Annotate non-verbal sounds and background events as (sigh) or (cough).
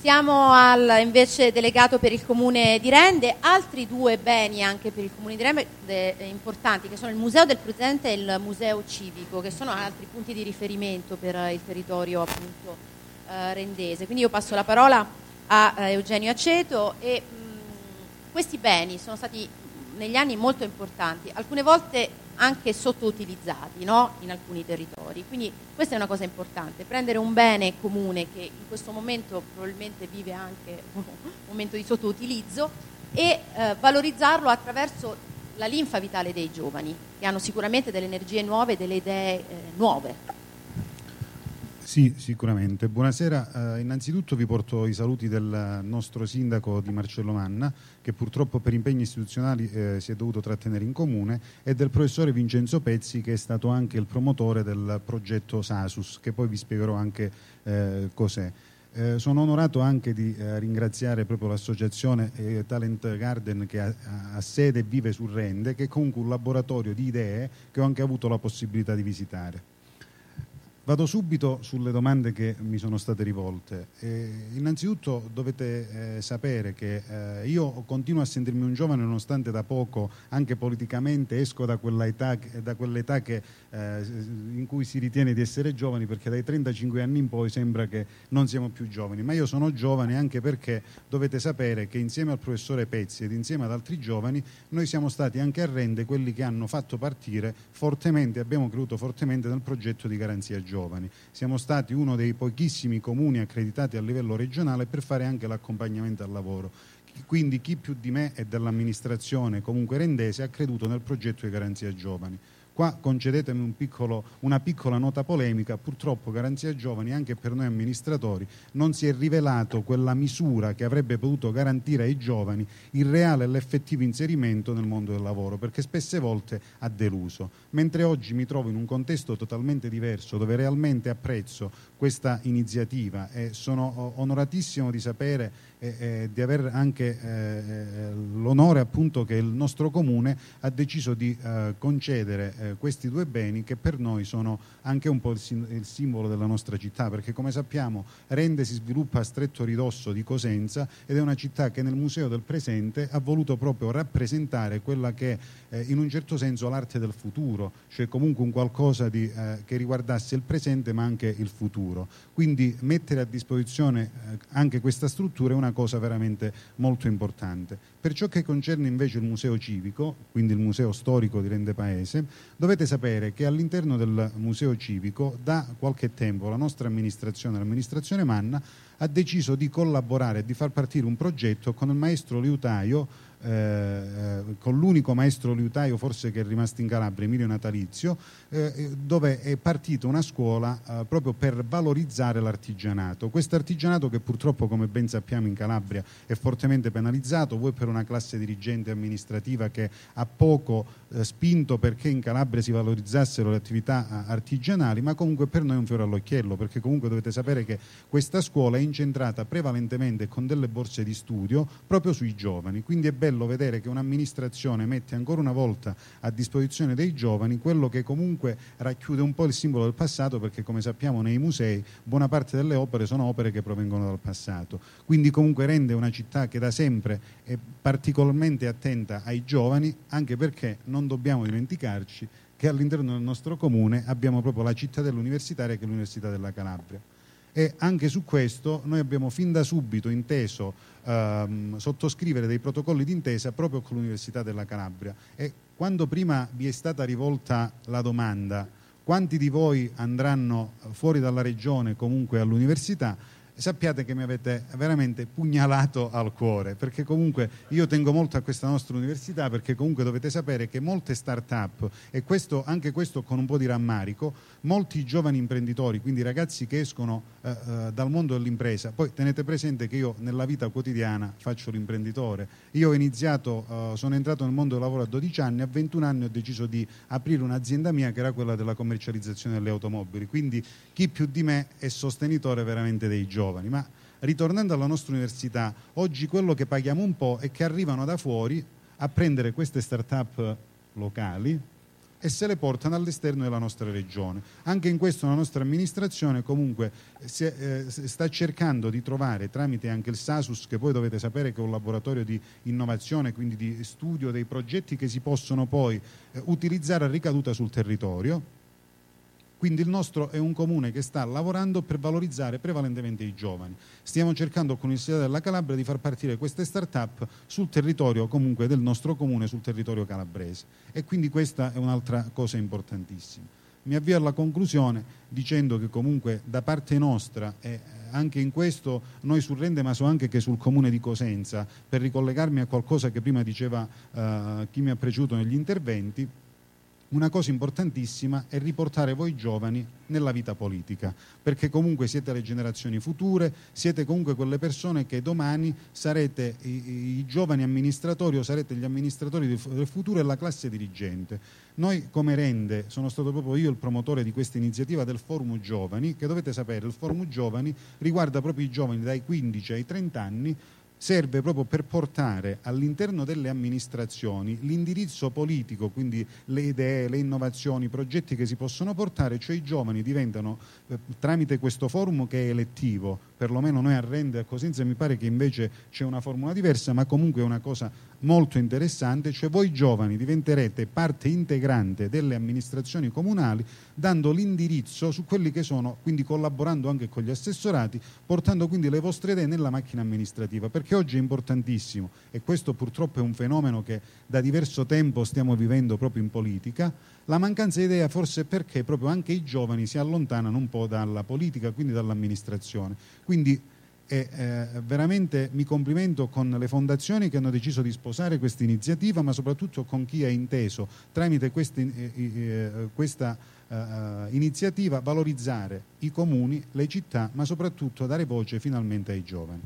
Siamo al invece delegato per il comune di Rende, altri due beni anche per il comune di Rende eh, importanti che sono il Museo del Presente e il Museo Civico, che sono altri punti di riferimento per il territorio appunto eh, rendese. Quindi io passo la parola a eh, Eugenio Aceto e mh, questi beni sono stati negli anni molto importanti, alcune volte anche sottoutilizzati no? in alcuni territori. Quindi questa è una cosa importante, prendere un bene comune che in questo momento probabilmente vive anche (laughs) un momento di sottoutilizzo e eh, valorizzarlo attraverso la linfa vitale dei giovani, che hanno sicuramente delle energie nuove, delle idee eh, nuove. Sì, sicuramente. Buonasera. Eh, innanzitutto vi porto i saluti del nostro sindaco di Marcello Manna, che purtroppo per impegni istituzionali eh, si è dovuto trattenere in comune, e del professore Vincenzo Pezzi, che è stato anche il promotore del progetto Sasus, che poi vi spiegherò anche eh, cos'è. Eh, sono onorato anche di eh, ringraziare proprio l'associazione eh, Talent Garden che ha, ha, sede e vive su Rende, che è comunque un laboratorio di idee che ho anche avuto la possibilità di visitare. Vado subito sulle domande che mi sono state rivolte. Eh, innanzitutto dovete eh, sapere che eh, io continuo a sentirmi un giovane nonostante da poco, anche politicamente, esco da quell'età, da quell'età che, eh, in cui si ritiene di essere giovani perché dai 35 anni in poi sembra che non siamo più giovani. Ma io sono giovane anche perché dovete sapere che insieme al professore Pezzi ed insieme ad altri giovani noi siamo stati anche a Rende quelli che hanno fatto partire fortemente, abbiamo creduto fortemente nel progetto di garanzia giovani giovani. Siamo stati uno dei pochissimi comuni accreditati a livello regionale per fare anche l'accompagnamento al lavoro. Quindi chi più di me e dell'amministrazione comunque rendese ha creduto nel progetto di garanzia giovani. Qua concedetemi un piccolo, una piccola nota polemica, purtroppo Garanzia Giovani anche per noi amministratori non si è rivelato quella misura che avrebbe potuto garantire ai giovani il reale e l'effettivo inserimento nel mondo del lavoro, perché spesse volte ha deluso. Mentre oggi mi trovo in un contesto totalmente diverso, dove realmente apprezzo questa iniziativa e sono onoratissimo di sapere e, di avere anche eh, l'onore appunto che il nostro comune ha deciso di eh, concedere eh, questi due beni che per noi sono anche un po' il, il, simbolo della nostra città perché come sappiamo Rende si sviluppa a stretto ridosso di Cosenza ed è una città che nel Museo del Presente ha voluto proprio rappresentare quella che eh, in un certo senso l'arte del futuro, cioè comunque un qualcosa di, eh, che riguardasse il presente ma anche il futuro. Quindi mettere a disposizione eh, anche questa struttura è una cosa veramente molto importante. Per ciò che concerne invece il museo civico, quindi il museo storico di Rende Paese, dovete sapere che all'interno del museo civico da qualche tempo la nostra amministrazione, l'amministrazione Manna, ha deciso di collaborare e di far partire un progetto con il maestro liutaio eh, con l'unico maestro liutaio forse che è rimasto in Calabria, Emilio Natalizio, eh, eh dove è partita una scuola eh, proprio per valorizzare l'artigianato. Questo artigianato che purtroppo, come ben sappiamo, in Calabria è fortemente penalizzato, vuoi per una classe dirigente amministrativa che ha poco eh, spinto perché in Calabria si valorizzassero le attività artigianali, ma comunque per noi è un fiore all'occhiello, perché comunque dovete sapere che questa scuola è incentrata prevalentemente con delle borse di studio proprio sui giovani, quindi è bello vedere che un'amministrazione mette ancora una volta a disposizione dei giovani quello che comunque racchiude un po' il simbolo del passato perché come sappiamo nei musei buona parte delle opere sono opere che provengono dal passato. Quindi comunque rende una città che da sempre è particolarmente attenta ai giovani anche perché non dobbiamo dimenticarci che all'interno del nostro comune abbiamo proprio la cittadella universitaria che è l'Università della Calabria e anche su questo noi abbiamo fin da subito inteso ehm, sottoscrivere dei protocolli d'intesa proprio con l'Università della Calabria. E quando prima vi è stata rivolta la domanda quanti di voi andranno fuori dalla regione comunque all'università sappiate che mi avete veramente pugnalato al cuore, perché comunque io tengo molto a questa nostra università, perché comunque dovete sapere che molte start-up, e questo, anche questo con un po' di rammarico, molti giovani imprenditori, quindi ragazzi che escono eh, eh, dal mondo dell'impresa, poi tenete presente che io nella vita quotidiana faccio l'imprenditore, io ho iniziato, eh, sono entrato nel mondo del lavoro a 12 anni, a 21 anni ho deciso di aprire un'azienda mia che era quella della commercializzazione delle automobili, quindi chi più di me è sostenitore veramente dei giovani giovani, ma ritornando alla nostra università, oggi quello che paghiamo un po' è che arrivano da fuori a prendere queste start-up locali, e se le portano all'esterno della nostra regione. Anche in questo la nostra amministrazione comunque si, eh, sta cercando di trovare tramite anche il SASUS, che voi dovete sapere che è un laboratorio di innovazione, quindi di studio dei progetti che si possono poi eh, utilizzare a ricaduta sul territorio quindi il nostro è un comune che sta lavorando per valorizzare prevalentemente i giovani. Stiamo cercando con l'Università della Calabria di far partire queste start-up sul territorio comunque del nostro comune, sul territorio calabrese. E quindi questa è un'altra cosa importantissima. Mi avvio alla conclusione dicendo che comunque da parte nostra e anche in questo noi sul Rende ma so anche che sul comune di Cosenza per ricollegarmi a qualcosa che prima diceva uh, chi mi ha preceduto negli interventi una cosa importantissima è riportare voi giovani nella vita politica, perché comunque siete le generazioni future, siete comunque quelle persone che domani sarete i, i giovani amministratori o sarete gli amministratori del futuro e la classe dirigente. Noi come Rende, sono stato proprio io il promotore di questa iniziativa del Forum Giovani, che dovete sapere, il Forum Giovani riguarda proprio i giovani dai 15 ai 30 anni serve proprio per portare all'interno delle amministrazioni l'indirizzo politico, quindi le idee, le innovazioni, i progetti che si possono portare, cioè i giovani diventano eh, tramite questo forum che è elettivo, perlomeno noi a Rende a Cosenza mi pare che invece c'è una formula diversa, ma comunque è una cosa molto interessante, cioè voi giovani diventerete parte integrante delle amministrazioni comunali dando l'indirizzo su quelli che sono, quindi collaborando anche con gli assessorati, portando quindi le vostre idee nella macchina amministrativa, perché oggi è importantissimo e questo purtroppo è un fenomeno che da diverso tempo stiamo vivendo proprio in politica, la mancanza di idea forse perché proprio anche i giovani si allontanano un po' dalla politica, quindi dall'amministrazione. Quindi eh, eh, veramente mi complimento con le fondazioni che hanno deciso di sposare questa iniziativa, ma soprattutto con chi ha inteso tramite questi, eh, eh questa eh, iniziativa valorizzare i comuni, le città, ma soprattutto dare voce finalmente ai giovani.